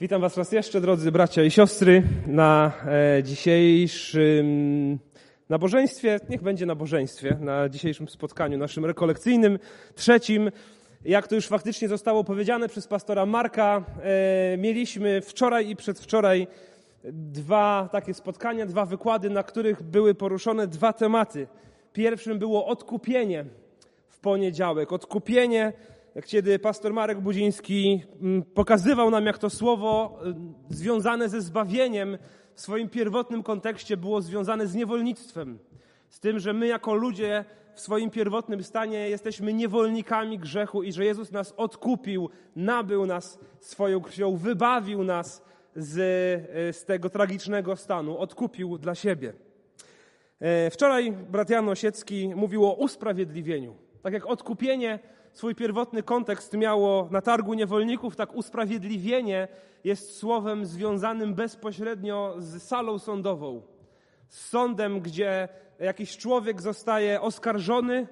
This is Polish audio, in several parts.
Witam Was raz jeszcze, drodzy bracia i siostry, na e, dzisiejszym nabożeństwie. Niech będzie nabożeństwie, na dzisiejszym spotkaniu naszym rekolekcyjnym, trzecim. Jak to już faktycznie zostało powiedziane przez pastora Marka, e, mieliśmy wczoraj i przedwczoraj dwa takie spotkania, dwa wykłady, na których były poruszone dwa tematy. Pierwszym było odkupienie w poniedziałek. Odkupienie kiedy pastor Marek Budziński mm, pokazywał nam, jak to słowo y, związane ze zbawieniem w swoim pierwotnym kontekście było związane z niewolnictwem. Z tym, że my jako ludzie w swoim pierwotnym stanie jesteśmy niewolnikami grzechu i że Jezus nas odkupił, nabył nas swoją krwią, wybawił nas z, y, z tego tragicznego stanu, odkupił dla siebie. E, wczoraj brat Jan Osiecki mówił o usprawiedliwieniu. Tak jak odkupienie swój pierwotny kontekst miało na targu niewolników, tak usprawiedliwienie jest słowem związanym bezpośrednio z salą sądową. Z sądem, gdzie jakiś człowiek zostaje oskarżony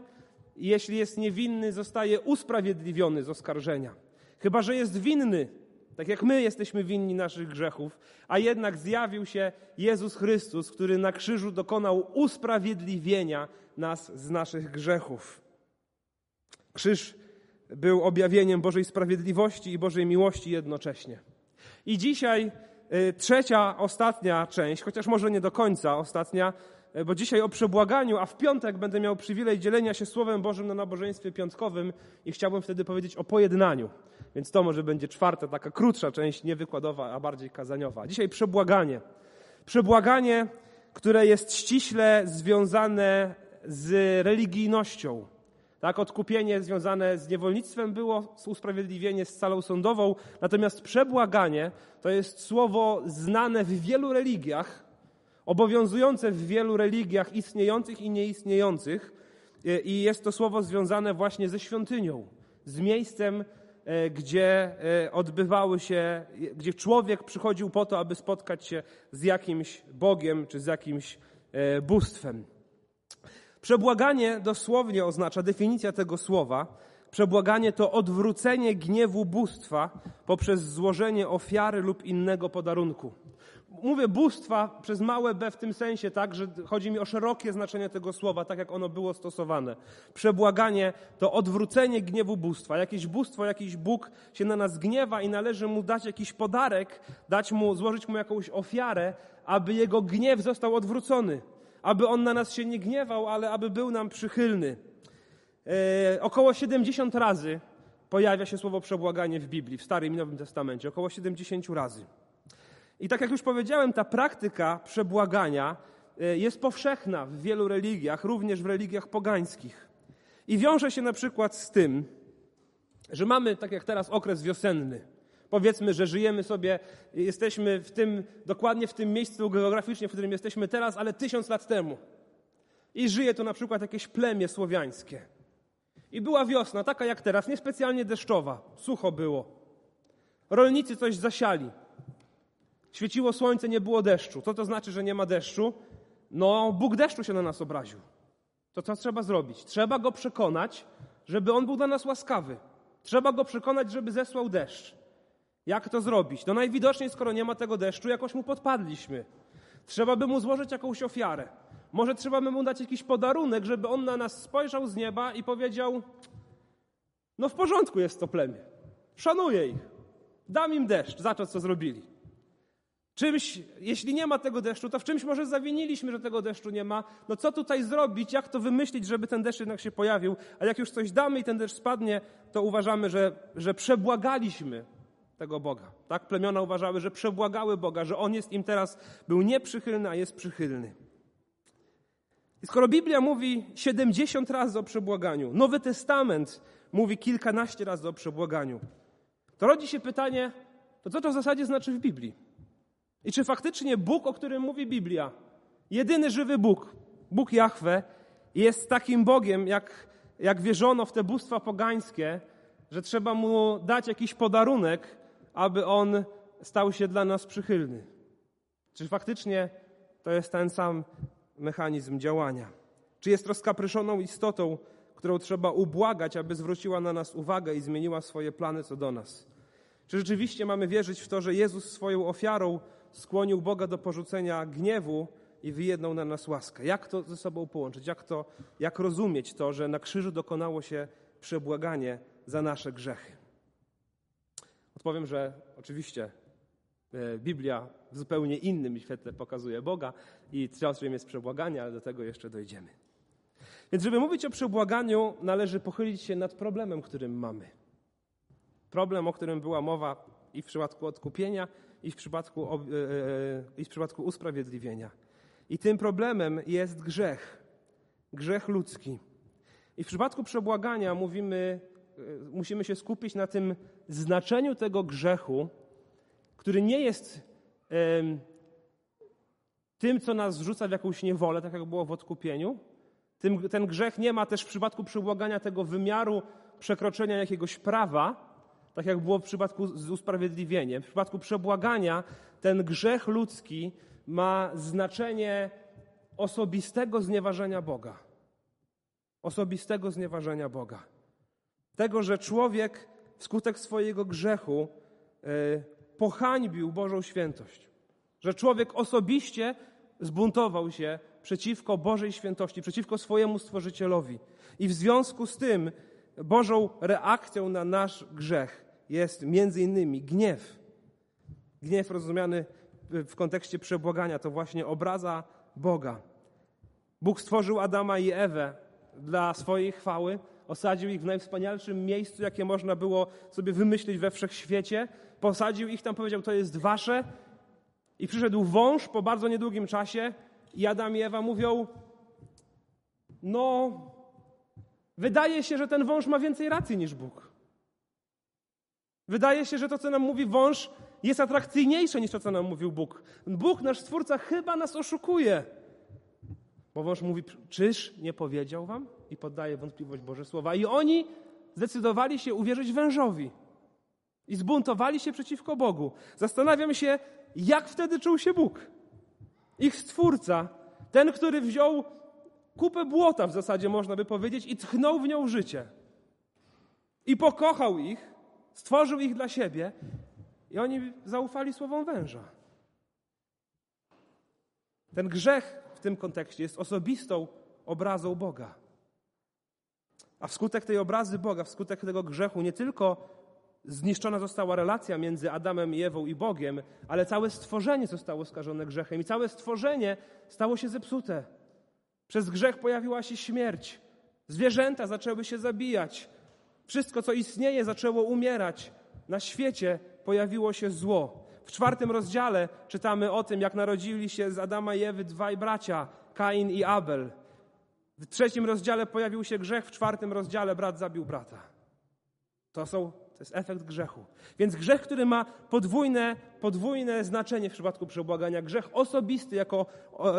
jeśli jest niewinny, zostaje usprawiedliwiony z oskarżenia. Chyba, że jest winny, tak jak my jesteśmy winni naszych grzechów, a jednak zjawił się Jezus Chrystus, który na krzyżu dokonał usprawiedliwienia nas z naszych grzechów. Krzyż był objawieniem Bożej sprawiedliwości i Bożej miłości jednocześnie. I dzisiaj y, trzecia, ostatnia część, chociaż może nie do końca ostatnia, y, bo dzisiaj o przebłaganiu, a w piątek będę miał przywilej dzielenia się Słowem Bożym na nabożeństwie piątkowym i chciałbym wtedy powiedzieć o pojednaniu. Więc to może będzie czwarta, taka krótsza część, nie wykładowa, a bardziej kazaniowa. Dzisiaj przebłaganie. Przebłaganie, które jest ściśle związane z religijnością tak, odkupienie związane z niewolnictwem było usprawiedliwienie z salą sądową, natomiast przebłaganie to jest słowo znane w wielu religiach, obowiązujące w wielu religiach istniejących i nieistniejących i jest to słowo związane właśnie ze świątynią, z miejscem, e, gdzie e, odbywały się, gdzie człowiek przychodził po to, aby spotkać się z jakimś Bogiem czy z jakimś e, bóstwem. Przebłaganie dosłownie oznacza, definicja tego słowa, przebłaganie to odwrócenie gniewu bóstwa poprzez złożenie ofiary lub innego podarunku. Mówię bóstwa przez małe b w tym sensie, tak, że chodzi mi o szerokie znaczenie tego słowa, tak jak ono było stosowane. Przebłaganie to odwrócenie gniewu bóstwa. Jakieś bóstwo, jakiś Bóg się na nas gniewa i należy mu dać jakiś podarek, dać mu, złożyć mu jakąś ofiarę, aby jego gniew został odwrócony aby On na nas się nie gniewał, ale aby był nam przychylny. E, około 70 razy pojawia się słowo przebłaganie w Biblii, w Starym i Nowym Testamencie. Około 70 razy. I tak jak już powiedziałem, ta praktyka przebłagania e, jest powszechna w wielu religiach, również w religiach pogańskich. I wiąże się na przykład z tym, że mamy, tak jak teraz, okres wiosenny. Powiedzmy, że żyjemy sobie, jesteśmy w tym, dokładnie w tym miejscu geograficznie, w którym jesteśmy teraz, ale tysiąc lat temu. I żyje tu na przykład jakieś plemię słowiańskie. I była wiosna, taka jak teraz, niespecjalnie deszczowa, sucho było. Rolnicy coś zasiali. Świeciło słońce, nie było deszczu. Co to znaczy, że nie ma deszczu? No, Bóg deszczu się na nas obraził. To co trzeba zrobić? Trzeba go przekonać, żeby on był dla nas łaskawy. Trzeba go przekonać, żeby zesłał deszcz. Jak to zrobić? No najwidoczniej, skoro nie ma tego deszczu, jakoś mu podpadliśmy. Trzeba by mu złożyć jakąś ofiarę. Może trzeba by mu dać jakiś podarunek, żeby on na nas spojrzał z nieba i powiedział: No w porządku jest to plemię. Szanuję ich. Dam im deszcz za to, co zrobili. Czymś, jeśli nie ma tego deszczu, to w czymś może zawiniliśmy, że tego deszczu nie ma. No co tutaj zrobić, jak to wymyślić, żeby ten deszcz jednak się pojawił? A jak już coś damy i ten deszcz spadnie, to uważamy, że, że przebłagaliśmy tego Boga. Tak plemiona uważały, że przebłagały Boga, że On jest im teraz, był nieprzychylny, a jest przychylny. I skoro Biblia mówi 70 razy o przebłaganiu, Nowy Testament mówi kilkanaście razy o przebłaganiu, to rodzi się pytanie, to co to w zasadzie znaczy w Biblii? I czy faktycznie Bóg, o którym mówi Biblia, jedyny żywy Bóg, Bóg Jahwe, jest takim Bogiem, jak, jak wierzono w te bóstwa pogańskie, że trzeba mu dać jakiś podarunek, aby On stał się dla nas przychylny. Czy faktycznie to jest ten sam mechanizm działania? Czy jest rozkapryszoną istotą, którą trzeba ubłagać, aby zwróciła na nas uwagę i zmieniła swoje plany co do nas? Czy rzeczywiście mamy wierzyć w to, że Jezus swoją ofiarą skłonił Boga do porzucenia gniewu i wyjednał na nas łaskę? Jak to ze sobą połączyć? Jak, to, jak rozumieć to, że na krzyżu dokonało się przebłaganie za nasze grzechy? Odpowiem, że oczywiście e, Biblia w zupełnie innym świetle pokazuje Boga i czym jest przebłaganie, ale do tego jeszcze dojdziemy. Więc żeby mówić o przebłaganiu, należy pochylić się nad problemem, którym mamy. Problem, o którym była mowa i w przypadku odkupienia, i w przypadku, e, e, i w przypadku usprawiedliwienia. I tym problemem jest grzech. Grzech ludzki. I w przypadku przebłagania mówimy, musimy się skupić na tym znaczeniu tego grzechu, który nie jest tym, co nas wrzuca w jakąś niewolę, tak jak było w odkupieniu. Ten grzech nie ma też w przypadku przebłagania tego wymiaru przekroczenia jakiegoś prawa, tak jak było w przypadku z usprawiedliwieniem. W przypadku przebłagania ten grzech ludzki ma znaczenie osobistego znieważenia Boga. Osobistego znieważenia Boga. Tego, że człowiek wskutek swojego grzechu yy, pohańbił Bożą świętość. Że człowiek osobiście zbuntował się przeciwko Bożej świętości, przeciwko swojemu stworzycielowi. I w związku z tym Bożą reakcją na nasz grzech jest między innymi gniew. Gniew rozumiany w kontekście przebłagania to właśnie obraza Boga. Bóg stworzył Adama i Ewę dla swojej chwały, osadził ich w najwspanialszym miejscu, jakie można było sobie wymyślić we wszechświecie, posadził ich tam, powiedział, to jest wasze. I przyszedł wąż po bardzo niedługim czasie i Adam i Ewa mówią, no, wydaje się, że ten wąż ma więcej racji niż Bóg. Wydaje się, że to, co nam mówi wąż, jest atrakcyjniejsze niż to, co nam mówił Bóg. Bóg, nasz Stwórca, chyba nas oszukuje. Bo wąż mówi, czyż nie powiedział wam? I poddaje wątpliwość Boże Słowa. I oni zdecydowali się uwierzyć wężowi. I zbuntowali się przeciwko Bogu. Zastanawiam się, jak wtedy czuł się Bóg. Ich Stwórca, ten, który wziął kupę błota w zasadzie, można by powiedzieć, i tchnął w nią życie. I pokochał ich, Stworzył ich dla siebie i oni zaufali słowom węża. Ten grzech w tym kontekście jest osobistą obrazą Boga. A wskutek tej obrazy Boga, wskutek tego grzechu nie tylko zniszczona została relacja między Adamem i Ewą i Bogiem, ale całe stworzenie zostało skażone grzechem i całe stworzenie stało się zepsute. Przez grzech pojawiła się śmierć. Zwierzęta zaczęły się zabijać. Wszystko, co istnieje, zaczęło umierać. Na świecie pojawiło się zło. W czwartym rozdziale czytamy o tym, jak narodzili się z Adama i Ewy dwaj bracia, Kain i Abel. W trzecim rozdziale pojawił się grzech, w czwartym rozdziale brat zabił brata. To są to jest efekt grzechu. Więc grzech, który ma podwójne, podwójne znaczenie w przypadku przebłagania. Grzech osobisty, jako,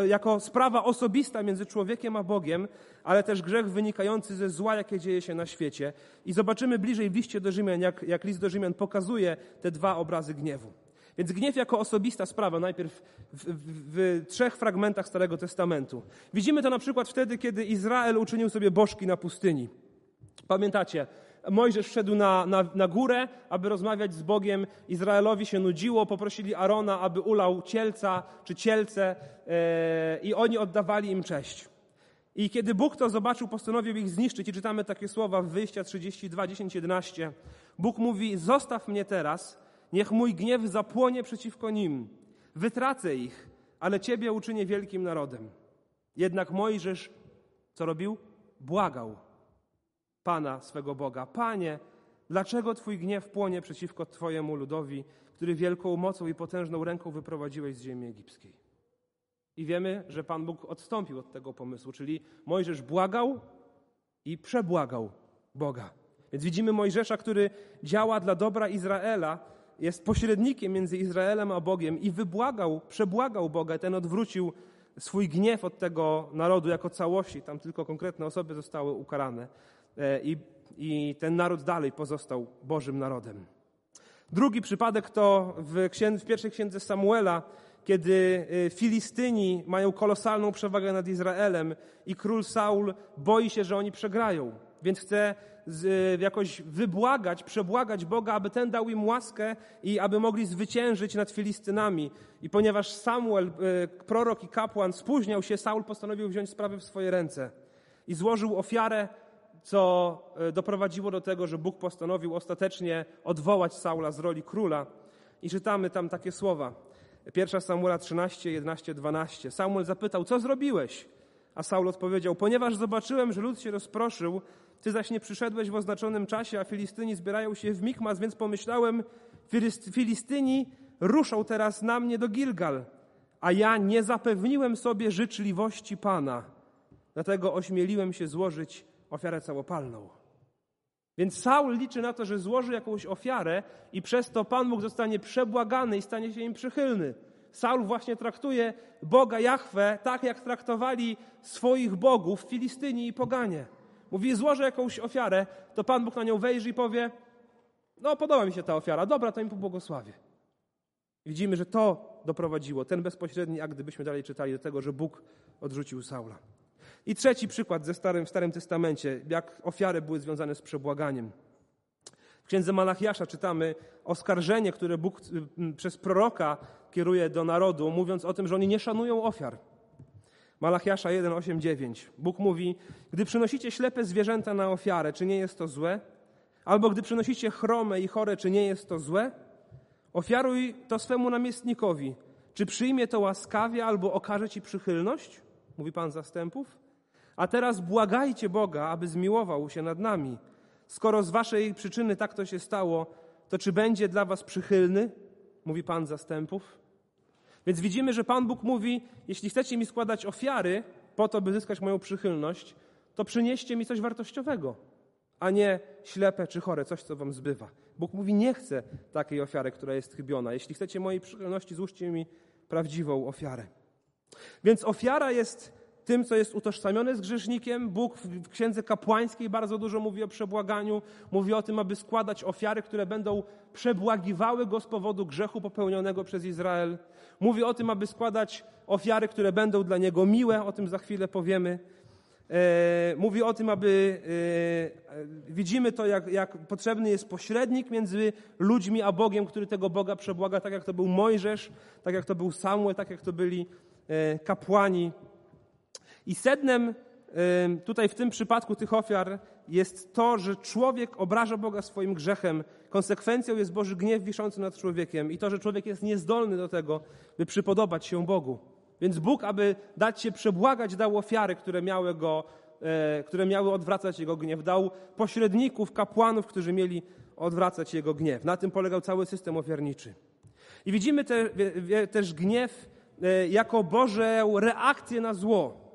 jako sprawa osobista między człowiekiem a Bogiem, ale też grzech wynikający ze zła, jakie dzieje się na świecie. I zobaczymy bliżej w liście do Rzymian, jak, jak list do Rzymian pokazuje te dwa obrazy gniewu. Więc gniew jako osobista sprawa, najpierw w, w, w, trzech fragmentach Starego Testamentu. Widzimy to na przykład wtedy, kiedy Izrael uczynił sobie bożki na pustyni. Pamiętacie, Mojżesz wszedł na, na, na górę, aby rozmawiać z Bogiem. Izraelowi się nudziło, poprosili Arona, aby ulał cielca czy cielce e, i oni oddawali im cześć. I kiedy Bóg to zobaczył, postanowił ich zniszczyć. I czytamy takie słowa w Wyjścia 32, 10, 11. Bóg mówi, zostaw mnie teraz, niech mój gniew zapłonie przeciwko nim. Wytracę ich, ale Ciebie uczynię wielkim narodem. Jednak Mojżesz, co robił? Błagał Pana swego Boga. Panie, dlaczego Twój gniew płonie przeciwko Twojemu ludowi, który wielką mocą i potężną ręką wyprowadziłeś z ziemi egipskiej? I wiemy, że Pan Bóg odstąpił od tego pomysłu, czyli Mojżesz błagał i przebłagał Boga. Więc widzimy Mojżesza, który działa dla dobra Izraela, jest pośrednikiem między Izraelem a Bogiem i wybłagał, przebłagał Boga. Ten odwrócił swój gniew od tego narodu jako całości. Tam tylko konkretne osoby zostały ukarane. E, i, i ten naród dalej pozostał Bożym narodem. Drugi przypadek to w, w pierwszej księdze Samuela, kiedy e, Filistyni mają kolosalną przewagę nad Izraelem i król Saul boi się, że oni przegrają. Więc chce z, jakoś wybłagać, przebłagać Boga, aby ten dał im łaskę i aby mogli zwyciężyć nad Filistynami. I ponieważ Samuel, e, prorok i kapłan, spóźniał się, Saul postanowił wziąć sprawy w swoje ręce i złożył ofiarę, co e, doprowadziło do tego, że Bóg postanowił ostatecznie odwołać Saula z roli króla. I czytamy tam takie słowa. 1 Samuela 13, 11, 12. Samuel zapytał, co zrobiłeś? A Saul odpowiedział, ponieważ zobaczyłem, że lud się rozproszył, ty zaś nie przyszedłeś w oznaczonym czasie, a Filistyni zbierają się w Mikmas, więc pomyślałem, Filistyni ruszą teraz na mnie do Gilgal, a ja nie zapewniłem sobie życzliwości Pana. Dlatego ośmieliłem się złożyć ofiarę całopalną. Więc Saul liczy na to, że złoży jakąś ofiarę i przez to Pan Bóg zostanie przebłagany i stanie się im przychylny. Saul właśnie traktuje Boga Jahwe tak, jak traktowali swoich bogów Filistyni i Poganie. Mówi, złożę jakąś ofiarę, to Pan Bóg na nią wejrzy i powie, no podoba mi się ta ofiara, dobra, to im pobłogosławię. Widzimy, że to doprowadziło, ten bezpośredni akt, gdybyśmy dalej czytali, do tego, że Bóg odrzucił Saula. I trzeci przykład ze Starym, w Starym Testamencie, jak ofiary były związane z przebłaganiem. W księdze Malachiasza czytamy oskarżenie, które Bóg y, przez proroka kieruje do narodu, mówiąc o tym, że oni nie szanują ofiar. Malachiasza 1, 8, 9. Bóg mówi, gdy przynosicie ślepe zwierzęta na ofiarę, czy nie jest to złe? Albo gdy przynosicie chrome i chore, czy nie jest to złe? Ofiaruj to swemu namiestnikowi. Czy przyjmie to łaskawie, albo okaże ci przychylność? Mówi Pan zastępów. A teraz błagajcie Boga, aby zmiłował się nad nami. Skoro z waszej przyczyny tak to się stało, to czy będzie dla was przychylny? Mówi Pan zastępów. Więc widzimy, że Pan Bóg mówi: Jeśli chcecie mi składać ofiary po to, by zyskać moją przychylność, to przynieście mi coś wartościowego, a nie ślepe czy chore, coś, co wam zbywa. Bóg mówi: Nie chcę takiej ofiary, która jest chybiona. Jeśli chcecie mojej przychylności, złóżcie mi prawdziwą ofiarę. Więc ofiara jest tym, co jest utożsamione z grzesznikiem. Bóg w księdze kapłańskiej bardzo dużo mówi o przebłaganiu, mówi o tym, aby składać ofiary, które będą przebłagiwały go z powodu grzechu popełnionego przez Izrael. Mówi o tym, aby składać ofiary, które będą dla niego miłe, o tym za chwilę powiemy. E, mówi o tym, aby e, widzimy to, jak, jak potrzebny jest pośrednik między ludźmi a Bogiem, który tego Boga przebłaga, tak jak to był Mojżesz, tak jak to był Samuel, tak jak to byli e, kapłani. I sednem tutaj w tym przypadku tych ofiar jest to, że człowiek obraża Boga swoim grzechem. Konsekwencją jest Boży gniew wiszący nad człowiekiem i to, że człowiek jest niezdolny do tego, by przypodobać się Bogu. Więc Bóg, aby dać się przebłagać, dał ofiary, które miały go, e, które miały odwracać jego gniew. Dał pośredników, kapłanów, którzy mieli odwracać jego gniew. Na tym polegał cały system ofiarniczy. I widzimy te, też gniew e, jako Bożą reakcję na zło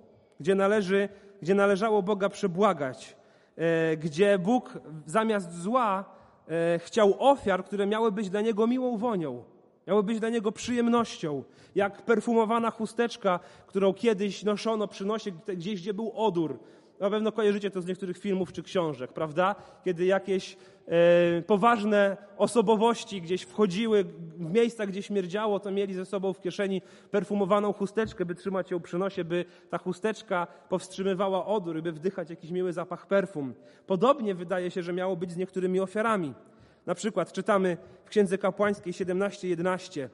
gdzie, należy, gdzie należało Boga przebłagać, e, gdzie Bóg zamiast zła e, chciał ofiar, które miały być dla Niego miłą wonią, miały być dla Niego przyjemnością, jak perfumowana chusteczka, którą kiedyś noszono przy nosie gdzieś, gdzie był odór, na pewno kojarzycie to z niektórych filmów czy książek, prawda? Kiedy jakieś e, poważne osobowości gdzieś wchodziły w miejsca, gdzie śmierdziało, to mieli ze sobą w kieszeni perfumowaną chusteczkę, by trzymać ją przy nosie, by ta chusteczka powstrzymywała odór, by wdychać jakiś miły zapach perfum. Podobnie wydaje się, że miało być z niektórymi ofiarami. Na przykład czytamy w Księdze Kapłańskiej 17:11.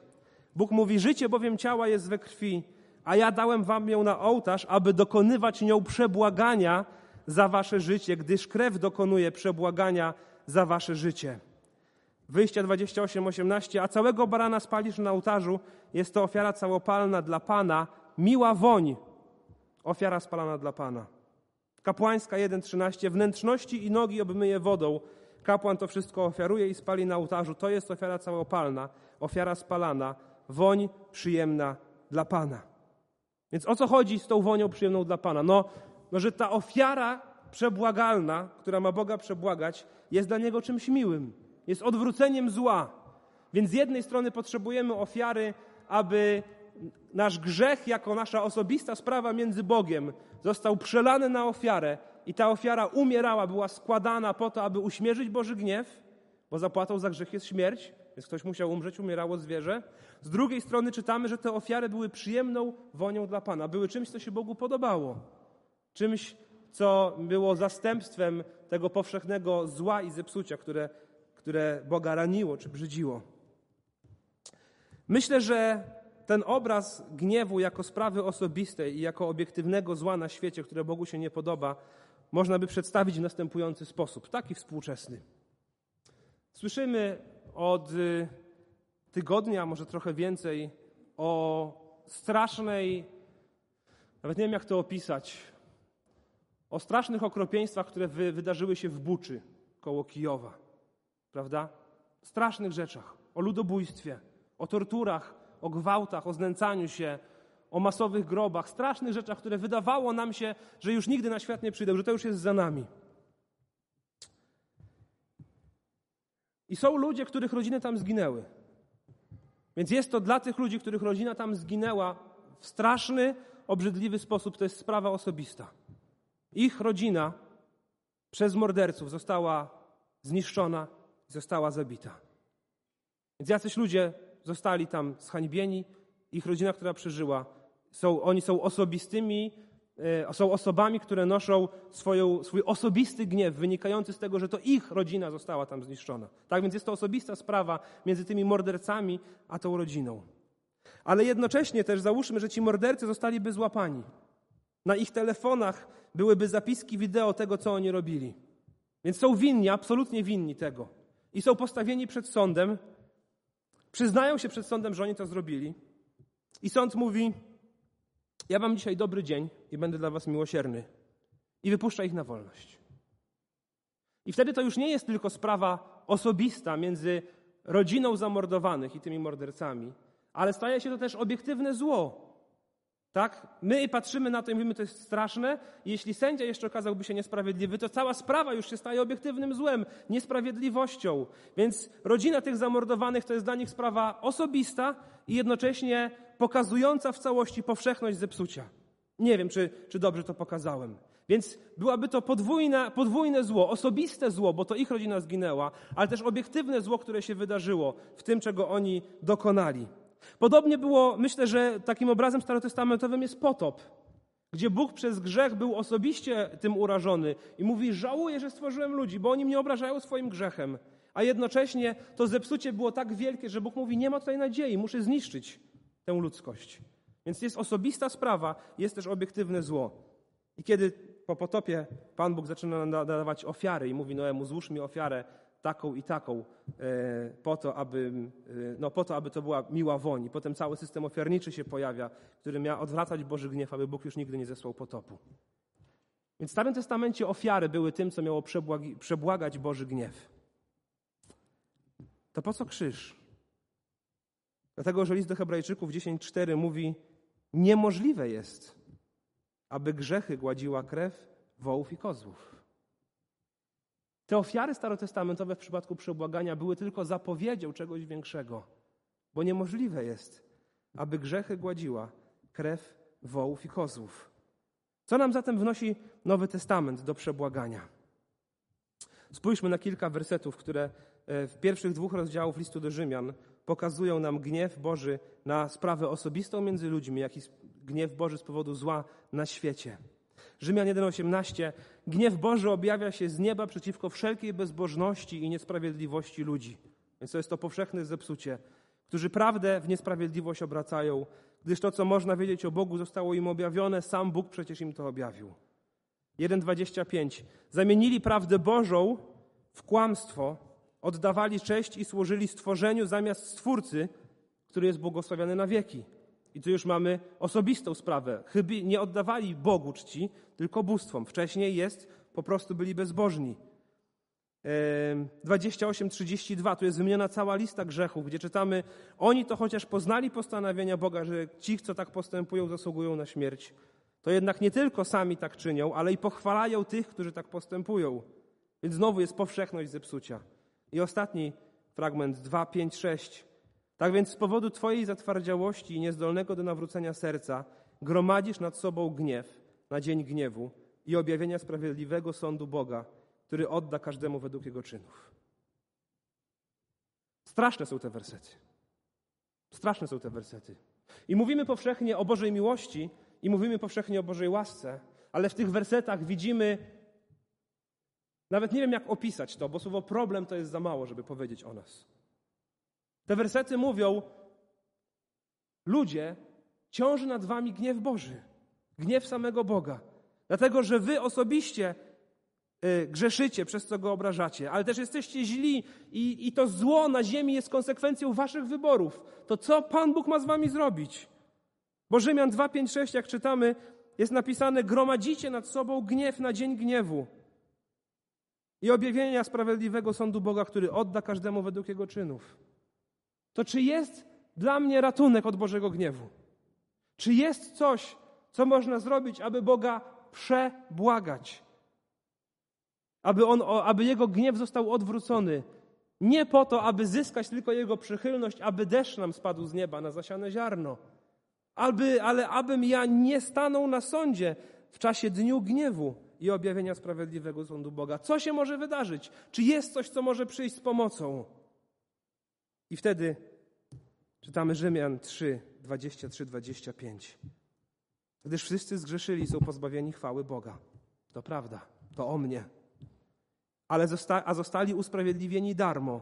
Bóg mówi: Życie bowiem ciała jest we krwi, a ja dałem wam ją na ołtarz, aby dokonywać nią przebłagania za wasze życie, gdyż krew dokonuje przebłagania za wasze życie. Wyjścia 28, 18. A całego barana spalisz na ołtarzu. Jest to ofiara całopalna dla Pana, miła woń. Ofiara spalana dla Pana. Kapłańska 1,13. Wnętrzności i nogi obmyje wodą. Kapłan to wszystko ofiaruje i spali na ołtarzu. To jest ofiara całopalna, ofiara spalana, woń przyjemna dla Pana. Więc o co chodzi z tą wonią przyjemną dla Pana? No, no że ta ofiara przebłagalna, która ma Boga przebłagać, jest dla Niego czymś miłym. Jest odwróceniem zła. Więc z jednej strony potrzebujemy ofiary, aby nasz grzech jako nasza osobista sprawa między Bogiem został przelany na ofiarę i ta ofiara umierała, była składana po to, aby uśmierzyć Boży gniew, bo zapłatą za grzech jest śmierć, więc ktoś musiał umrzeć, umierało zwierzę. Z drugiej strony czytamy, że te ofiary były przyjemną wonią dla Pana, były czymś, co się Bogu podobało. Czymś, co było zastępstwem tego powszechnego zła i zepsucia, które, które Boga raniło czy brzydziło. Myślę, że ten obraz gniewu jako sprawy osobistej i jako obiektywnego zła na świecie, które Bogu się nie podoba, można by przedstawić w następujący sposób, taki współczesny. Słyszymy od y, tygodnia, może trochę więcej, o strasznej, nawet nie wiem jak to opisać, o strasznych okropieństwach, które wy, wydarzyły się w Buczy koło Kijowa. Prawda? Strasznych rzeczach. O ludobójstwie, o torturach, o gwałtach, o znęcaniu się, o masowych grobach, strasznych rzeczach, które wydawało nam się, że już nigdy na świat nie przyjdą, że to już jest za nami. I są ludzie, których rodziny tam zginęły. Więc jest to dla tych ludzi, których rodzina tam zginęła w straszny, obrzydliwy sposób, to jest sprawa osobista. Ich rodzina przez morderców została zniszczona, została zabita. Więc jacyś ludzie zostali tam zhańbieni, ich rodzina, która przeżyła, są, oni są osobistymi, są osobami, które noszą swoją, swój osobisty gniew wynikający z tego, że to ich rodzina została tam zniszczona. Tak więc jest to osobista sprawa między tymi mordercami a tą rodziną. Ale jednocześnie też załóżmy, że ci mordercy zostaliby złapani. Na ich telefonach byłyby zapiski wideo tego, co oni robili. Więc są winni, absolutnie winni tego. I są postawieni przed sądem, przyznają się przed sądem, że oni to zrobili. I sąd mówi: Ja mam dzisiaj dobry dzień i będę dla was miłosierny. I wypuszcza ich na wolność. I wtedy to już nie jest tylko sprawa osobista między rodziną zamordowanych i tymi mordercami, ale staje się to też obiektywne zło, tak? My patrzymy na to i mówimy, to jest straszne. Jeśli sędzia jeszcze okazałby się niesprawiedliwy, to cała sprawa już się staje obiektywnym złem, niesprawiedliwością. Więc rodzina tych zamordowanych to jest dla nich sprawa osobista i jednocześnie pokazująca w całości powszechność zepsucia. Nie wiem, czy, czy dobrze to pokazałem. Więc byłaby to podwójne, podwójne zło, osobiste zło, bo to ich rodzina zginęła, ale też obiektywne zło, które się wydarzyło w tym, czego oni dokonali. Podobnie było, myślę, że takim obrazem starotestamentowym jest potop, gdzie Bóg przez grzech był osobiście tym urażony i mówi: Żałuję, że stworzyłem ludzi, bo oni mnie obrażają swoim grzechem. A jednocześnie to zepsucie było tak wielkie, że Bóg mówi: Nie ma tutaj nadziei, muszę zniszczyć tę ludzkość. Więc jest osobista sprawa, jest też obiektywne zło. I kiedy po potopie Pan Bóg zaczyna nadawać ofiary i mówi Noemu: Złóż mi ofiarę taką i taką, e, po to, aby, e, no, po to, aby to była miła woń. Potem cały system ofiarniczy się pojawia, który miał odwracać Boży gniew, aby Bóg już nigdy nie zesłał potopu. Więc w Starym Testamencie ofiary były tym, co miało przebłagać Boży gniew. To po co krzyż? Dlatego, że list do Hebrajczyków 10:4 mówi: Niemożliwe jest, aby grzechy gładziła krew wołów i kozłów. Te ofiary starotestamentowe w przypadku przebłagania były tylko zapowiedzią czegoś większego, bo niemożliwe jest, aby grzechy gładziła krew wołów i kozłów. Co nam zatem wnosi Nowy Testament do przebłagania? Spójrzmy na kilka wersetów, które e, w pierwszych dwóch rozdziałów listu do Rzymian pokazują nam gniew Boży na sprawę osobistą między ludźmi, jak i gniew Boży z powodu zła na świecie. Rzymian 1,18 Gniew Boży objawia się z nieba przeciwko wszelkiej bezbożności i niesprawiedliwości ludzi. Więc to jest to powszechne zepsucie, którzy prawdę w niesprawiedliwość obracają, gdyż to, co można wiedzieć o Bogu, zostało im objawione, sam Bóg przecież im to objawił. 1,25 Zamienili prawdę Bożą w kłamstwo, oddawali cześć i służyli stworzeniu zamiast Stwórcy, który jest błogosławiony na wieki. I tu już mamy osobistą sprawę. Chyba nie oddawali Bogu czci, tylko bóstwom. Wcześniej jest, po prostu byli bezbożni. 28-32, tu jest wymieniona cała lista grzechów, gdzie czytamy, oni to chociaż poznali postanowienia Boga, że ci, co tak postępują, zasługują na śmierć, to jednak nie tylko sami tak czynią, ale i pochwalają tych, którzy tak postępują. Więc znowu jest powszechność zepsucia. I ostatni fragment 2, 5, 6. Tak więc z powodu Twojej zatwardziałości i niezdolnego do nawrócenia serca gromadzisz nad sobą gniew na dzień gniewu i objawienia sprawiedliwego sądu Boga, który odda każdemu według jego czynów. Straszne są te wersety. Straszne są te wersety. I mówimy powszechnie o Bożej miłości i mówimy powszechnie o Bożej łasce, ale w tych wersetach widzimy Nawet nie wiem, jak opisać to, bo słowo problem to jest za mało, żeby powiedzieć o nas. Te wersety mówią: Ludzie, ciąży nad wami gniew Boży, gniew samego Boga, dlatego że wy osobiście y, grzeszycie, przez co go obrażacie, ale też jesteście źli i, i to zło na ziemi jest konsekwencją waszych wyborów. To co Pan Bóg ma z wami zrobić? Bo Rzymian 2, 5, 6, jak czytamy, jest napisane: gromadzicie nad sobą gniew na dzień gniewu i objawienia sprawiedliwego sądu Boga, który odda każdemu według jego czynów. To czy jest dla mnie ratunek od Bożego gniewu? Czy jest coś, co można zrobić, aby Boga przebłagać? Aby, on, aby jego gniew został odwrócony. Nie po to, aby zyskać tylko jego przychylność, aby deszcz nam spadł z nieba na zasiane ziarno. Aby, ale abym ja nie stanął na sądzie w czasie dniu gniewu i objawienia sprawiedliwego sądu Boga. Co się może wydarzyć? Czy jest coś, co może przyjść z pomocą? I wtedy czytamy Rzymian 3, 23, 25. Gdyż wszyscy zgrzeszyli są pozbawieni chwały Boga. To prawda, to o mnie. Ale zosta a zostali usprawiedliwieni darmo,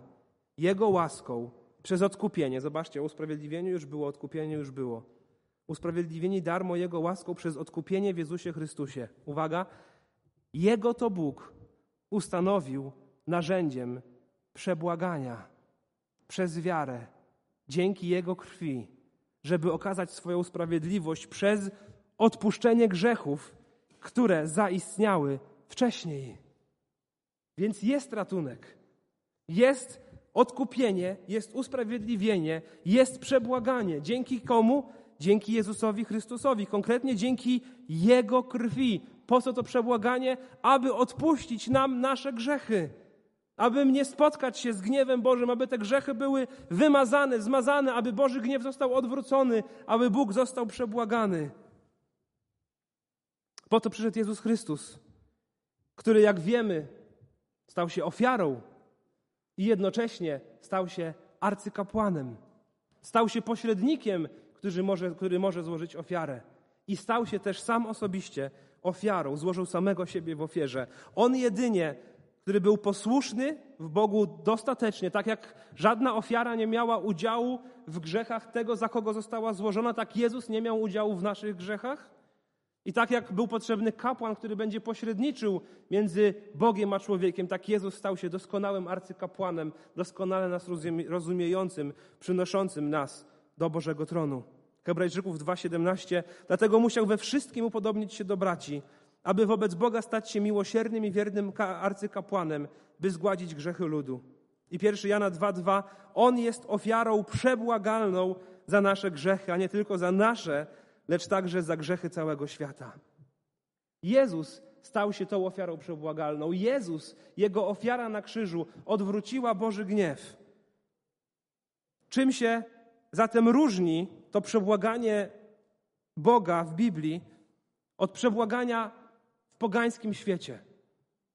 Jego łaską, przez odkupienie. Zobaczcie, o usprawiedliwieniu już było, odkupienie już było. Usprawiedliwieni darmo Jego łaską przez odkupienie w Jezusie Chrystusie. Uwaga, jego to Bóg ustanowił narzędziem przebłagania przez wiarę, dzięki Jego krwi, żeby okazać swoją sprawiedliwość przez odpuszczenie grzechów, które zaistniały wcześniej. Więc jest ratunek, jest odkupienie, jest usprawiedliwienie, jest przebłaganie. Dzięki komu? Dzięki Jezusowi Chrystusowi, konkretnie dzięki Jego krwi. Po co to przebłaganie? Aby odpuścić nam nasze grzechy. Aby nie spotkać się z gniewem Bożym, aby te grzechy były wymazane, zmazane, aby Boży gniew został odwrócony, aby Bóg został przebłagany. Po to przyszedł Jezus Chrystus, który, jak wiemy, stał się ofiarą i jednocześnie stał się arcykapłanem. Stał się pośrednikiem, który może, który może złożyć ofiarę. I stał się też sam osobiście ofiarą, złożył samego siebie w ofierze. On jedynie, który był posłuszny w Bogu dostatecznie, tak jak żadna ofiara nie miała udziału w grzechach tego, za kogo została złożona, tak Jezus nie miał udziału w naszych grzechach. I tak jak był potrzebny kapłan, który będzie pośredniczył między Bogiem a człowiekiem, tak Jezus stał się doskonałym arcykapłanem, doskonale nas rozumiejącym, przynoszącym nas do Bożego tronu. Hebrajczyków 2,17. Dlatego musiał we wszystkim upodobnić się do braci, aby wobec Boga stać się miłosiernym i wiernym arcykapłanem, by zgładzić grzechy ludu. I 1 Jana 2,2. On jest ofiarą przebłagalną za nasze grzechy, a nie tylko za nasze, lecz także za grzechy całego świata. Jezus stał się tą ofiarą przebłagalną. Jezus, Jego ofiara na krzyżu odwróciła Boży gniew. Czym się zatem różni to przebłaganie Boga w Biblii od przebłagania w pogańskim świecie?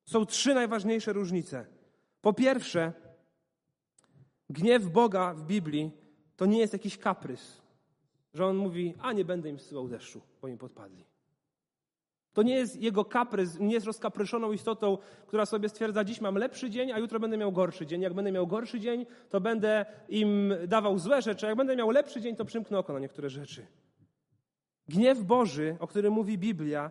Są trzy najważniejsze różnice. Po pierwsze, gniew Boga w Biblii to nie jest jakiś kaprys, że on mówi, a nie będę im zsyłał deszczu, bo im podpadli. To nie jest jego kaprys, nie jest rozkapryszoną istotą, która sobie stwierdza, dziś mam lepszy dzień, a jutro będę miał gorszy dzień. Jak będę miał gorszy dzień, to będę im dawał złe rzeczy, a jak będę miał lepszy dzień, to przymknę oko na niektóre rzeczy. Gniew Boży, o którym mówi Biblia,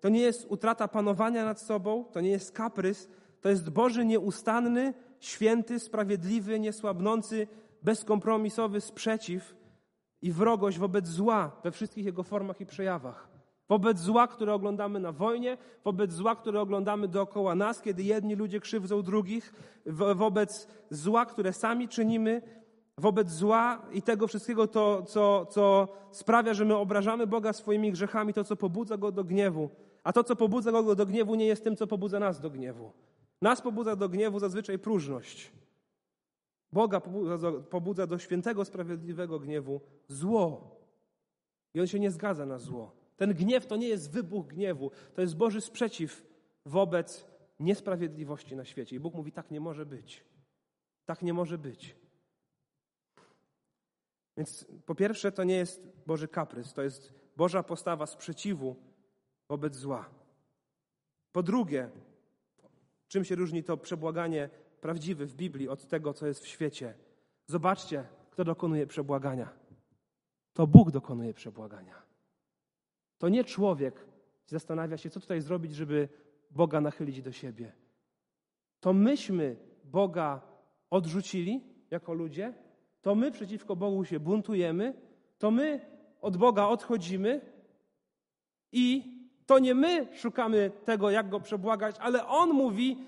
to nie jest utrata panowania nad sobą, to nie jest kaprys, to jest Boży nieustanny, święty, sprawiedliwy, niesłabnący, bezkompromisowy sprzeciw i wrogość wobec zła we wszystkich jego formach i przejawach. Wobec zła, które oglądamy na wojnie, wobec zła, które oglądamy dookoła nas, kiedy jedni ludzie krzywdzą drugich, wobec zła, które sami czynimy, wobec zła i tego wszystkiego, to, co, co sprawia, że my obrażamy Boga swoimi grzechami, to, co pobudza Go do gniewu. A to, co pobudza Go do gniewu, nie jest tym, co pobudza nas do gniewu. Nas pobudza do gniewu zazwyczaj próżność. Boga pobudza, pobudza do świętego, sprawiedliwego gniewu zło. I On się nie zgadza na zło. Ten gniew to nie jest wybuch gniewu, to jest Boży sprzeciw wobec niesprawiedliwości na świecie. I Bóg mówi: tak nie może być. Tak nie może być. Więc po pierwsze, to nie jest Boży kaprys, to jest Boża postawa sprzeciwu wobec zła. Po drugie, Czym się różni to przebłaganie prawdziwe w Biblii od tego, co jest w świecie? Zobaczcie, kto dokonuje przebłagania. To Bóg dokonuje przebłagania. To nie człowiek zastanawia się, co tutaj zrobić, żeby Boga nachylić do siebie. To myśmy Boga odrzucili jako ludzie, to my przeciwko Bogu się buntujemy, to my od Boga odchodzimy i to nie my szukamy tego, jak go przebłagać, ale on mówi: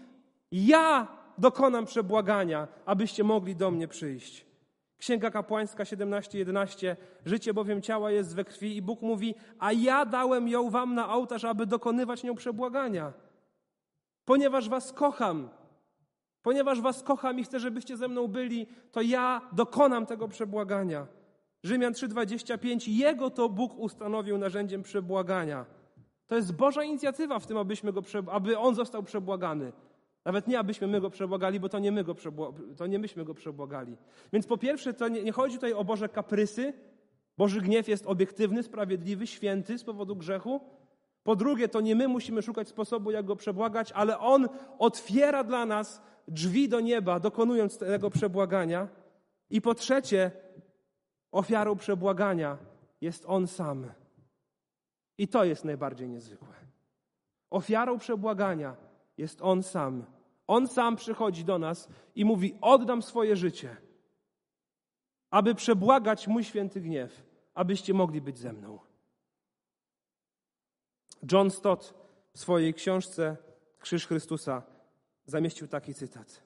Ja dokonam przebłagania, abyście mogli do mnie przyjść. Księga Kapłańska 17:11 Życie bowiem ciała jest we krwi i Bóg mówi: A ja dałem ją wam na ołtarz, aby dokonywać nią przebłagania. Ponieważ was kocham, ponieważ was kocham i chcę, żebyście ze mną byli, to ja dokonam tego przebłagania. Rzymian 3:25 Jego to Bóg ustanowił narzędziem przebłagania. To jest Boża inicjatywa w tym, abyśmy go, aby on został przebłagany. Nawet nie, abyśmy my go przebłagali, bo to nie, my go to nie myśmy go przebłagali. Więc po pierwsze, to nie, nie chodzi tutaj o Boże kaprysy. Boży gniew jest obiektywny, sprawiedliwy, święty z powodu grzechu. Po drugie, to nie my musimy szukać sposobu, jak go przebłagać, ale On otwiera dla nas drzwi do nieba, dokonując tego przebłagania. I po trzecie, ofiarą przebłagania jest On sam. I to jest najbardziej niezwykłe. Ofiarą przebłagania jest On sam. On sam przychodzi do nas i mówi: Oddam swoje życie, aby przebłagać mój święty gniew, abyście mogli być ze mną. John Stott w swojej książce Krzyż Chrystusa zamieścił taki cytat.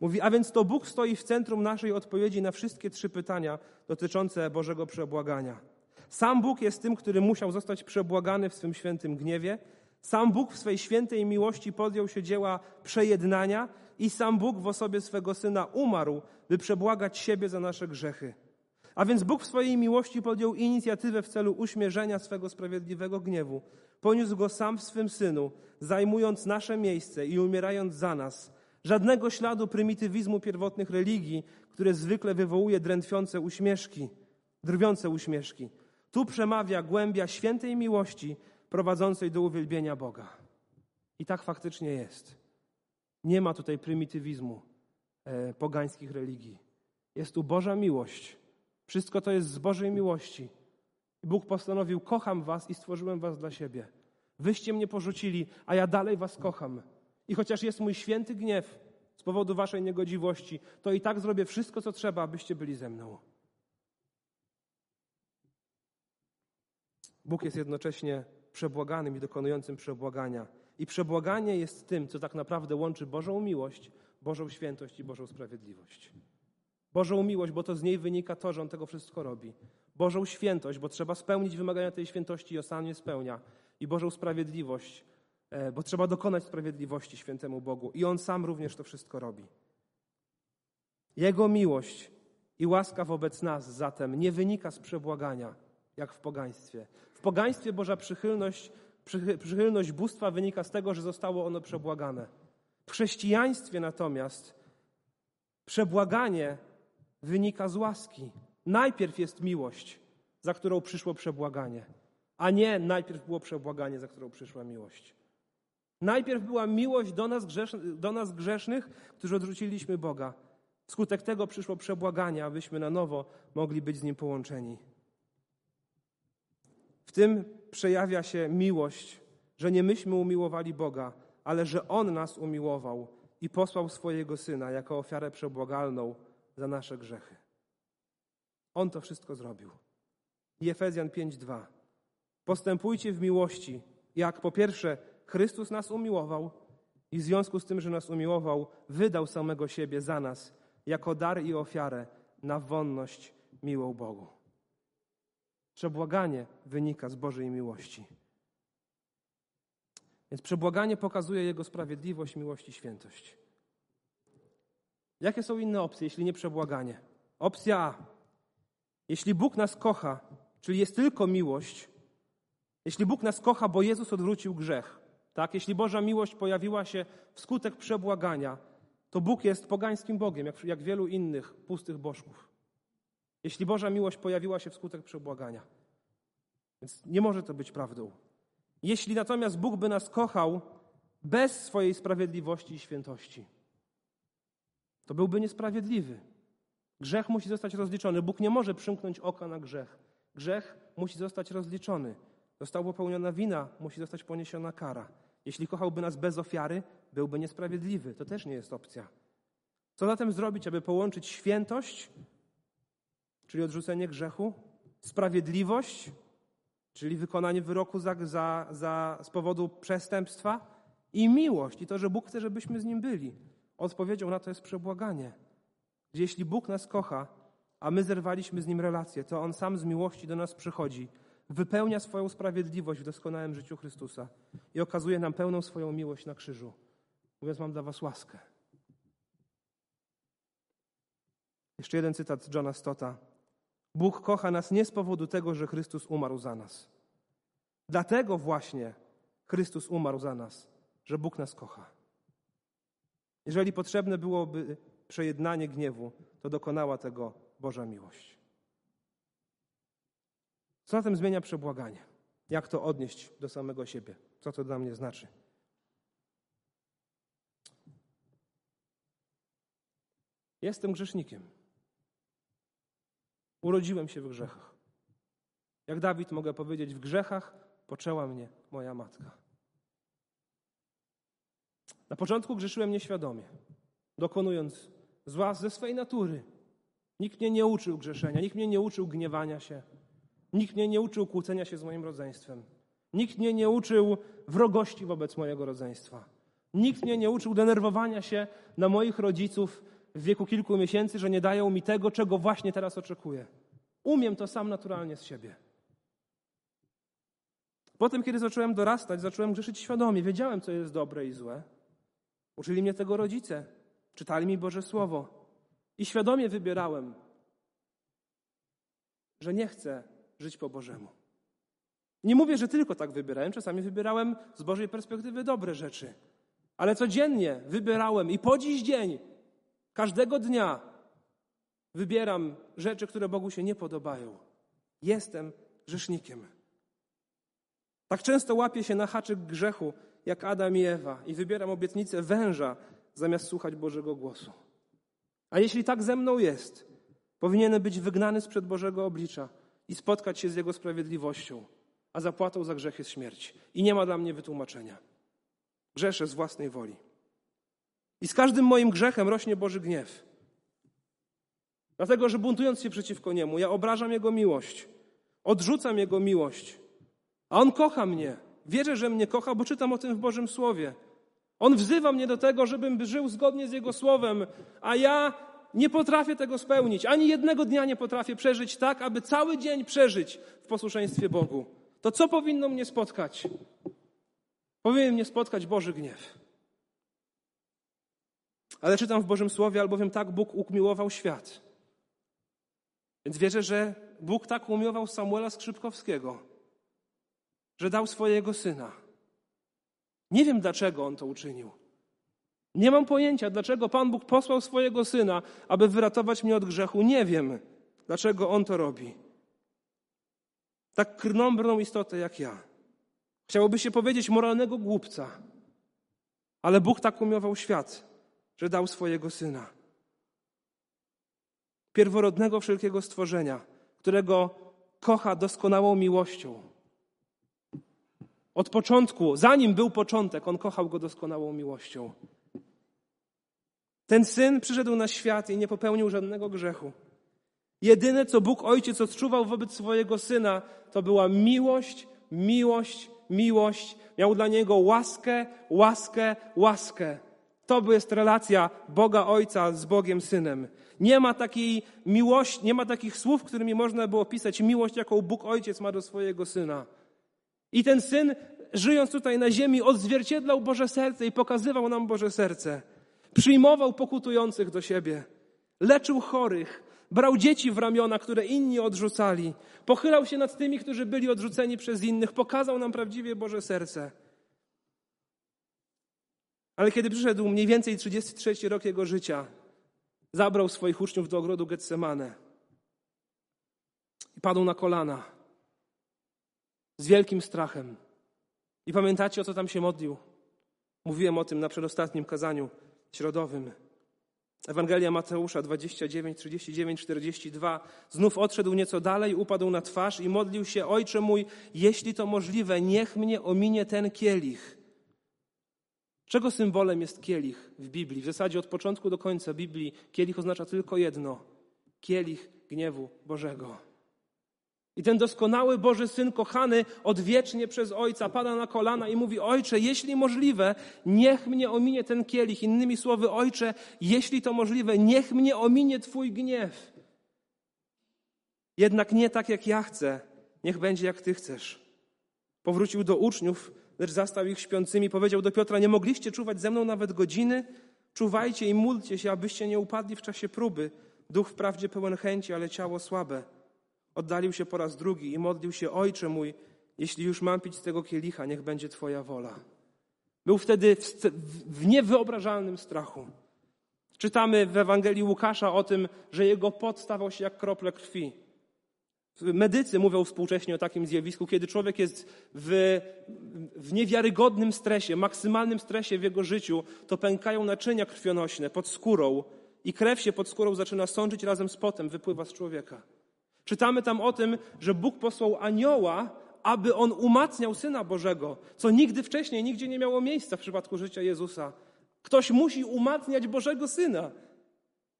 Mówi, a więc to Bóg stoi w centrum naszej odpowiedzi na wszystkie trzy pytania dotyczące Bożego przebłagania. Sam Bóg jest tym, który musiał zostać przebłagany w swym świętym gniewie. Sam Bóg w swej świętej miłości podjął się dzieła przejednania i sam Bóg w osobie swego Syna umarł, by przebłagać siebie za nasze grzechy. A więc Bóg w swojej miłości podjął inicjatywę w celu uśmierzenia swego sprawiedliwego gniewu. Poniósł go sam w swym Synu, zajmując nasze miejsce i umierając za nas. Żadnego śladu prymitywizmu pierwotnych religii, które zwykle wywołuje drętwiące uśmieszki, drwiące uśmieszki. Tu przemawia głębia świętej miłości prowadzącej do uwielbienia Boga. I tak faktycznie jest. Nie ma tutaj prymitywizmu e, pogańskich religii. Jest tu Boża miłość. Wszystko to jest z Bożej miłości. Bóg postanowił: Kocham Was i stworzyłem Was dla siebie. Wyście mnie porzucili, a ja dalej Was kocham. I chociaż jest mój święty gniew z powodu Waszej niegodziwości, to i tak zrobię wszystko, co trzeba, abyście byli ze mną. Bóg jest jednocześnie przebłaganym i dokonującym przebłagania. I przebłaganie jest tym, co tak naprawdę łączy Bożą miłość, Bożą świętość i Bożą sprawiedliwość. Bożą miłość, bo to z niej wynika to, że On tego wszystko robi. Bożą świętość, bo trzeba spełnić wymagania tej świętości i On sam je spełnia. I Bożą sprawiedliwość, e, bo trzeba dokonać sprawiedliwości świętemu Bogu. I On sam również to wszystko robi. Jego miłość i łaska wobec nas zatem nie wynika z przebłagania, jak w pogaństwie. W pogaństwie Boża przychylność, przychylność bóstwa wynika z tego, że zostało ono przebłagane. W chrześcijaństwie natomiast przebłaganie wynika z łaski. Najpierw jest miłość, za którą przyszło przebłaganie, a nie najpierw było przebłaganie, za którą przyszła miłość. Najpierw była miłość do nas, do nas grzesznych, którzy odrzuciliśmy Boga. Wskutek tego przyszło przebłaganie, abyśmy na nowo mogli być z Nim połączeni. Tym przejawia się miłość, że nie myśmy umiłowali Boga, ale że On nas umiłował i posłał swojego Syna jako ofiarę przebłagalną za nasze grzechy. On to wszystko zrobił. I Efezjan 5:2. Postępujcie w miłości, jak po pierwsze Chrystus nas umiłował i w związku z tym, że nas umiłował, wydał samego siebie za nas jako dar i ofiarę na wonność miłą Bogu. Przebłaganie wynika z Bożej miłości. Więc przebłaganie pokazuje Jego sprawiedliwość, miłość i świętość. Jakie są inne opcje, jeśli nie przebłaganie? Opcja A. Jeśli Bóg nas kocha, czyli jest tylko miłość, jeśli Bóg nas kocha, bo Jezus odwrócił grzech, tak? Jeśli Boża miłość pojawiła się wskutek przebłagania, to Bóg jest pogańskim Bogiem, jak, jak wielu innych pustych bożków. Jeśli Boża miłość pojawiła się wskutek przebłagania. Więc nie może to być prawdą. Jeśli natomiast Bóg by nas kochał, bez swojej sprawiedliwości i świętości. To byłby niesprawiedliwy. Grzech musi zostać rozliczony. Bóg nie może przymknąć oka na grzech. Grzech musi zostać rozliczony. Została popełniona wina, musi zostać poniesiona kara. Jeśli kochałby nas bez ofiary, byłby niesprawiedliwy. To też nie jest opcja. Co zatem zrobić, aby połączyć świętość, czyli odrzucenie grzechu, sprawiedliwość, czyli wykonanie wyroku za, za, za, z powodu przestępstwa, i miłość, i to, że Bóg chce, żebyśmy z Nim byli. Odpowiedzią na to jest przebłaganie. Jeśli Bóg nas kocha, a my zerwaliśmy z Nim relację, to On sam z miłości do nas przychodzi, wypełnia swoją sprawiedliwość w doskonałym życiu Chrystusa i okazuje nam pełną swoją miłość na krzyżu. Mówiąc, mam dla Was łaskę. Jeszcze jeden cytat Johna Stotta. Bóg kocha nas nie z powodu tego, że Chrystus umarł za nas. Dlatego właśnie Chrystus umarł za nas, że Bóg nas kocha. Jeżeli potrzebne byłoby przejednanie gniewu, to dokonała tego Boża miłość. Co zatem zmienia przebłaganie? Jak to odnieść do samego siebie? Co to dla mnie znaczy? Jestem grzesznikiem. Urodziłem się w grzechach. Jak Dawid mogę powiedzieć, w grzechach poczęła mnie moja matka. Na początku grzeszyłem nieświadomie, dokonując zła ze swej natury. Nikt mnie nie uczył grzeszenia, nikt mnie nie uczył gniewania się, nikt mnie nie uczył kłócenia się z moim rodzeństwem, nikt mnie nie uczył wrogości wobec mojego rodzeństwa, nikt mnie nie uczył denerwowania się na moich rodziców w wieku kilku miesięcy, że nie dają mi tego, czego właśnie teraz oczekuję. Umiem to sam naturalnie z siebie. Potem, kiedy zacząłem dorastać, zacząłem grzeszyć świadomie. Wiedziałem, co jest dobre i złe. Uczyli mnie tego rodzice, czytali mi Boże Słowo i świadomie wybierałem, że nie chcę żyć po Bożemu. Nie mówię, że tylko tak wybierałem, czasami wybierałem z Bożej perspektywy dobre rzeczy, ale codziennie wybierałem i po dziś dzień, każdego dnia wybieram rzeczy, które Bogu się nie podobają. Jestem grzesznikiem. Tak często łapię się na haczyk grzechu, jak Adam i Ewa i wybieram obietnicę węża zamiast słuchać Bożego głosu. A jeśli tak ze mną jest, powinienem być wygnany sprzed Bożego oblicza i spotkać się z Jego sprawiedliwością, a zapłatą za grzech jest śmierć. I nie ma dla mnie wytłumaczenia. Grzeszę z własnej woli. I z każdym moim grzechem rośnie Boży gniew. Dlatego, że buntując się przeciwko Niemu, ja obrażam Jego miłość, odrzucam Jego miłość, a On kocha mnie. Wierzę, że mnie kocha, bo czytam o tym w Bożym Słowie. On wzywa mnie do tego, żebym żył zgodnie z Jego Słowem, a ja nie potrafię tego spełnić. Ani jednego dnia nie potrafię przeżyć tak, aby cały dzień przeżyć w posłuszeństwie Bogu. To co powinno mnie spotkać? Powinien mnie spotkać Boży gniew. Ale czytam w Bożym Słowie, albowiem tak Bóg umiłował świat. Więc wierzę, że Bóg tak umiłował Samuela Skrzypkowskiego, że dał swojego syna. Nie wiem, dlaczego on to uczynił. Nie mam pojęcia, dlaczego Pan Bóg posłał swojego syna, aby wyratować mnie od grzechu. Nie wiem, dlaczego on to robi. Tak krnąbrną istotę jak ja. Chciałoby się powiedzieć moralnego głupca. Ale Bóg tak umiował świat, że dał swojego syna. Pierworodnego wszelkiego stworzenia, którego kocha doskonałą miłością od początku, zanim był początek, on kochał go doskonałą miłością. Ten syn przyszedł na świat i nie popełnił żadnego grzechu. Jedyne, co Bóg Ojciec odczuwał wobec swojego syna, to była miłość, miłość, miłość. Miał dla niego łaskę, łaskę, łaskę. To jest relacja Boga Ojca z Bogiem Synem. Nie ma takiej miłości, nie ma takich słów, którymi można by opisać miłość, jaką Bóg Ojciec ma do swojego Syna. I ten syn, żyjąc tutaj na ziemi, odzwierciedlał Boże serce i pokazywał nam Boże serce. Przyjmował pokutujących do siebie, leczył chorych, brał dzieci w ramiona, które inni odrzucali, pochylał się nad tymi, którzy byli odrzuceni przez innych, pokazał nam prawdziwie Boże serce. Ale kiedy przyszedł mniej więcej 33 rok jego życia, zabrał swoich uczniów do ogrodu Getsemane i padł na kolana z wielkim strachem. I pamiętacie, o co tam się modlił? Mówiłem o tym na przedostatnim kazaniu środowym. Ewangelia Mateusza 29, 39, 42. Znów odszedł nieco dalej, upadł na twarz i modlił się: Ojcze mój, jeśli to możliwe, niech mnie ominie ten kielich. Czego symbolem jest kielich w Biblii? W zasadzie od początku do końca Biblii kielich oznacza tylko jedno: kielich gniewu Bożego. I ten doskonały Boży Syn, kochany odwiecznie przez Ojca, pada na kolana i mówi: Ojcze, jeśli możliwe, niech mnie ominie ten kielich. Innymi słowy, Ojcze, jeśli to możliwe, niech mnie ominie Twój gniew. Jednak nie tak, jak ja chcę, niech będzie, jak Ty chcesz. Powrócił do uczniów, lecz zastał ich śpiącymi. Powiedział do Piotra: Nie mogliście czuwać ze mną nawet godziny? Czuwajcie i módlcie się, abyście nie upadli w czasie próby. Duch wprawdzie pełen chęci, ale ciało słabe. Oddalił się po raz drugi i modlił się: Ojcze mój, jeśli już mam pić z tego kielicha, niech będzie Twoja wola. Był wtedy w niewyobrażalnym strachu. Czytamy w Ewangelii Łukasza o tym, że jego pot stawał się jak krople krwi. Medycy mówią współcześnie o takim zjawisku, kiedy człowiek jest w, w niewiarygodnym stresie, maksymalnym stresie w jego życiu, to pękają naczynia krwionośne pod skórą i krew się pod skórą zaczyna sączyć razem z potem, wypływa z człowieka. Czytamy tam o tym, że Bóg posłał anioła, aby on umacniał Syna Bożego, co nigdy wcześniej, nigdzie nie miało miejsca w przypadku życia Jezusa. Ktoś musi umacniać Bożego Syna.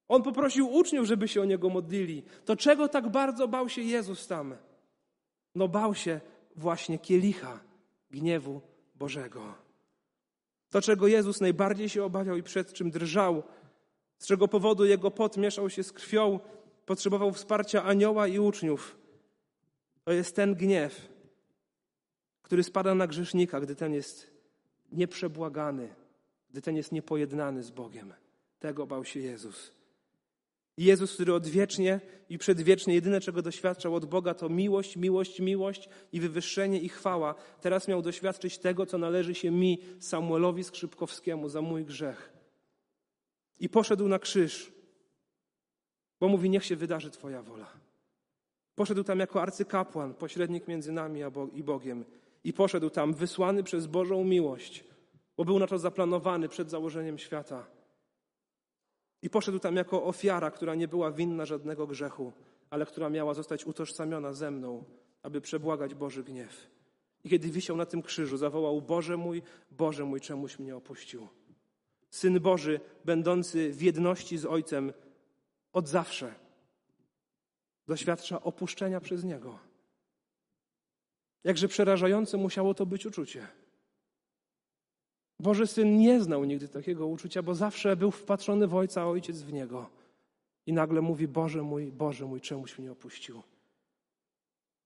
On poprosił uczniów, żeby się o niego modlili. To czego tak bardzo bał się Jezus tam? No bał się właśnie kielicha gniewu Bożego. To, czego Jezus najbardziej się obawiał i przed czym drżał, z czego powodu jego pot mieszał się z krwią, potrzebował wsparcia anioła i uczniów. To jest ten gniew, który spada na grzesznika, gdy ten jest nieprzebłagany, gdy ten jest niepojednany z Bogiem. Tego bał się Jezus. Jezus, który odwiecznie i przedwiecznie jedyne, czego doświadczał od Boga, to miłość, miłość, miłość i wywyższenie i chwała. Teraz miał doświadczyć tego, co należy się mi, Samuelowi Skrzypkowskiemu, za mój grzech. I poszedł na krzyż, bo mówi: Niech się wydarzy Twoja wola. Poszedł tam jako arcykapłan, pośrednik między nami i Bogiem. I poszedł tam wysłany przez Bożą miłość, bo był na to zaplanowany przed założeniem świata. I poszedł tam jako ofiara, która nie była winna żadnego grzechu, ale która miała zostać utożsamiona ze mną, aby przebłagać Boży gniew. I kiedy wisiał na tym krzyżu, zawołał: Boże mój, Boże mój, czemuś mnie opuścił. Syn Boży, będący w jedności z Ojcem, od zawsze doświadcza opuszczenia przez Niego. Jakże przerażające musiało to być uczucie. Boży Syn nie znał nigdy takiego uczucia, bo zawsze był wpatrzony w Ojca, a Ojciec w Niego. I nagle mówi, Boże mój, Boże mój, czemuś mnie opuścił.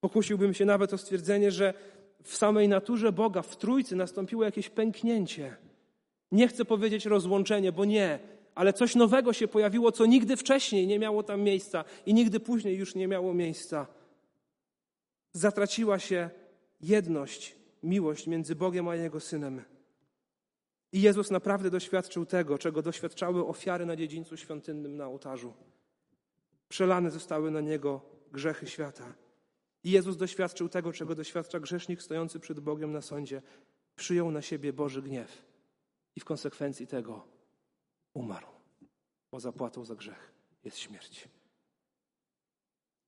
Pokusiłbym się nawet o stwierdzenie, że w samej naturze Boga, w Trójcy nastąpiło jakieś pęknięcie. Nie chcę powiedzieć rozłączenie, bo nie ale coś nowego się pojawiło, co nigdy wcześniej nie miało tam miejsca i nigdy później już nie miało miejsca. Zatraciła się jedność, miłość między Bogiem a Jego Synem. I Jezus naprawdę doświadczył tego, czego doświadczały ofiary na dziedzińcu świątynnym na ołtarzu. Przelane zostały na Niego grzechy świata. I Jezus doświadczył tego, czego doświadcza grzesznik stojący przed Bogiem na sądzie. Przyjął na siebie Boży gniew. I w konsekwencji tego umarł, bo zapłatą za grzech jest śmierć.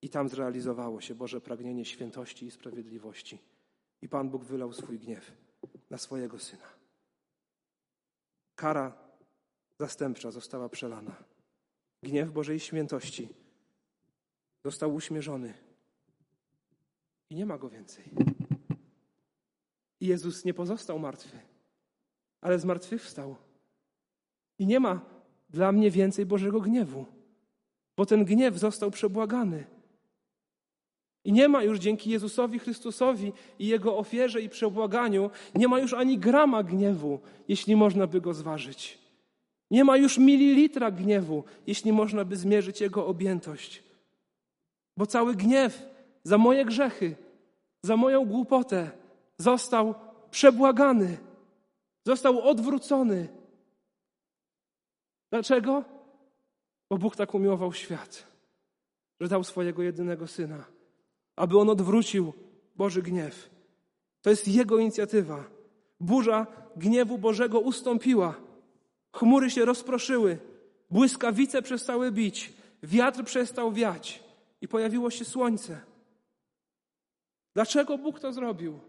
I tam zrealizowało się Boże pragnienie świętości i sprawiedliwości. I Pan Bóg wylał swój gniew na swojego syna. Kara zastępcza została przelana. Gniew Bożej świętości został uśmierzony. I nie ma go więcej. I Jezus nie pozostał martwy, ale zmartwychwstał. I nie ma dla mnie więcej Bożego gniewu, bo ten gniew został przebłagany. I nie ma już dzięki Jezusowi Chrystusowi i Jego ofierze i przebłaganiu, nie ma już ani grama gniewu, jeśli można by go zważyć. Nie ma już mililitra gniewu, jeśli można by zmierzyć Jego objętość. Bo cały gniew za moje grzechy, za moją głupotę został przebłagany, został odwrócony Dlaczego? Bo Bóg tak umiłował świat, że dał swojego jedynego syna, aby on odwrócił Boży gniew. To jest Jego inicjatywa. Burza gniewu Bożego ustąpiła. Chmury się rozproszyły, błyskawice przestały bić, wiatr przestał wiać i pojawiło się słońce. Dlaczego Bóg to zrobił?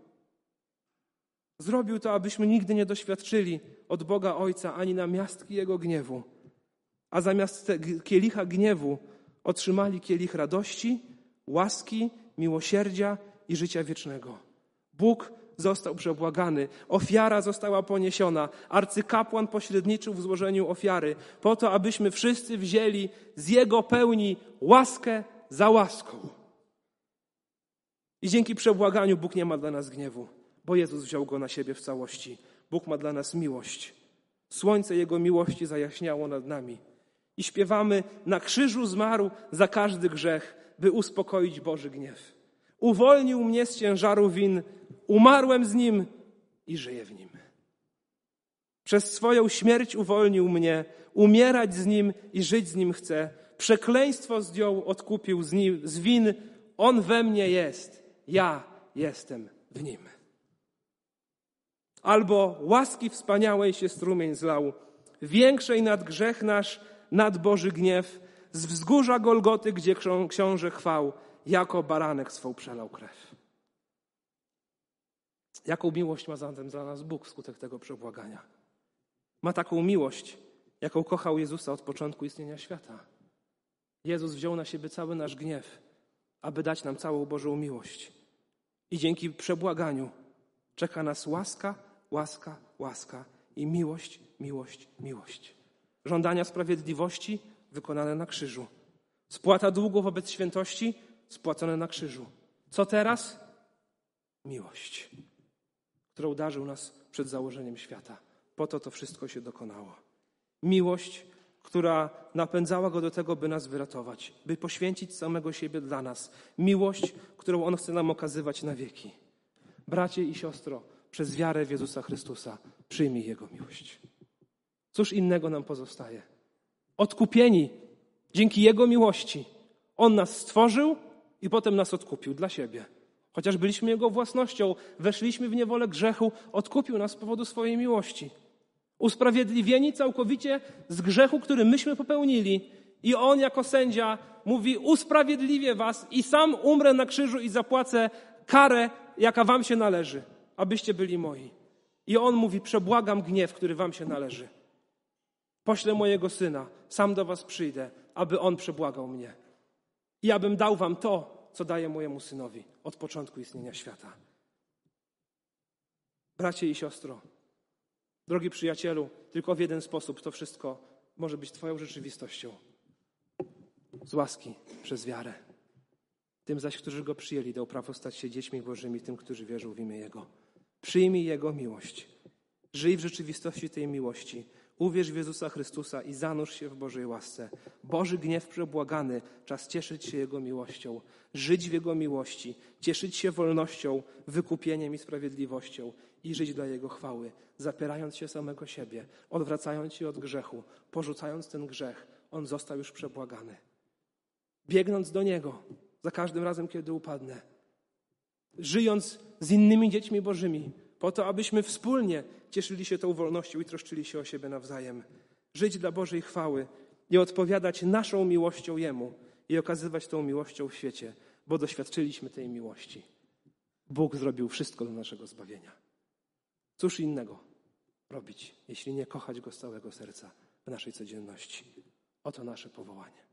Zrobił to, abyśmy nigdy nie doświadczyli od Boga Ojca ani na miastki Jego gniewu, a zamiast kielicha gniewu otrzymali kielich radości, łaski, miłosierdzia i życia wiecznego. Bóg został przebłagany, ofiara została poniesiona, arcykapłan pośredniczył w złożeniu ofiary, po to, abyśmy wszyscy wzięli z Jego pełni łaskę za łaską. I dzięki przebłaganiu Bóg nie ma dla nas gniewu, bo Jezus wziął go na siebie w całości. Bóg ma dla nas miłość. Słońce Jego miłości zajaśniało nad nami. I śpiewamy: Na krzyżu zmarł za każdy grzech, by uspokoić Boży gniew. Uwolnił mnie z ciężaru win, umarłem z nim i żyję w nim. Przez swoją śmierć uwolnił mnie, umierać z nim i żyć z nim chcę. Przekleństwo zdjął, odkupił z, nim, z win. On we mnie jest, ja jestem w nim. Albo łaski wspaniałej się strumień zlał, większej nad grzech nasz, nad Boży gniew, z wzgórza Golgoty, gdzie książę chwał, jako baranek swą przelał krew. Jaką miłość ma zatem dla nas Bóg wskutek tego przebłagania? Ma taką miłość, jaką kochał Jezusa od początku istnienia świata. Jezus wziął na siebie cały nasz gniew, aby dać nam całą Bożą miłość. I dzięki przebłaganiu czeka nas łaska, łaska, łaska i miłość, miłość, miłość. Żądania sprawiedliwości wykonane na krzyżu. Spłata długu wobec świętości spłacone na krzyżu. Co teraz? Miłość, którą darzył nas przed założeniem świata. Po to to wszystko się dokonało. Miłość, która napędzała go do tego, by nas wyratować, by poświęcić samego siebie dla nas. Miłość, którą on chce nam okazywać na wieki. Bracie i siostro, przez wiarę w Jezusa Chrystusa przyjmij Jego miłość. Cóż innego nam pozostaje? Odkupieni dzięki Jego miłości. On nas stworzył i potem nas odkupił dla siebie. Chociaż byliśmy Jego własnością, weszliśmy w niewolę grzechu, odkupił nas z powodu swojej miłości. Usprawiedliwieni całkowicie z grzechu, który myśmy popełnili. I On jako sędzia mówi: Usprawiedliwię was i sam umrę na krzyżu i zapłacę karę, jaka wam się należy, abyście byli moi. I On mówi: Przebłagam gniew, który wam się należy. Poślę mojego syna, sam do was przyjdę, aby on przebłagał mnie. I abym dał wam to, co daję mojemu synowi od początku istnienia świata. Bracie i siostro, drogi przyjacielu, tylko w jeden sposób to wszystko może być Twoją rzeczywistością. Z łaski, przez wiarę. Tym zaś, którzy Go przyjęli, dał prawo stać się dziećmi Bożymi, tym, którzy wierzą w imię Jego. Przyjmij Jego miłość. Żyj w rzeczywistości tej miłości. Uwierz w Jezusa Chrystusa i zanurz się w Bożej łasce. Boży gniew przebłagany, czas cieszyć się Jego miłością, żyć w Jego miłości, cieszyć się wolnością, wykupieniem i sprawiedliwością i żyć dla Jego chwały, zapierając się samego siebie, odwracając się od grzechu, porzucając ten grzech. On został już przebłagany. Biegnąc do Niego za każdym razem, kiedy upadnę. Żyjąc z innymi dziećmi Bożymi, po to, abyśmy wspólnie cieszyli się tą wolnością i troszczyli się o siebie nawzajem. Żyć dla Bożej chwały i odpowiadać naszą miłością Jemu i okazywać tą miłością w świecie, bo doświadczyliśmy tej miłości. Bóg zrobił wszystko dla naszego zbawienia. Cóż innego robić, jeśli nie kochać Go z całego serca w naszej codzienności? Oto nasze powołanie.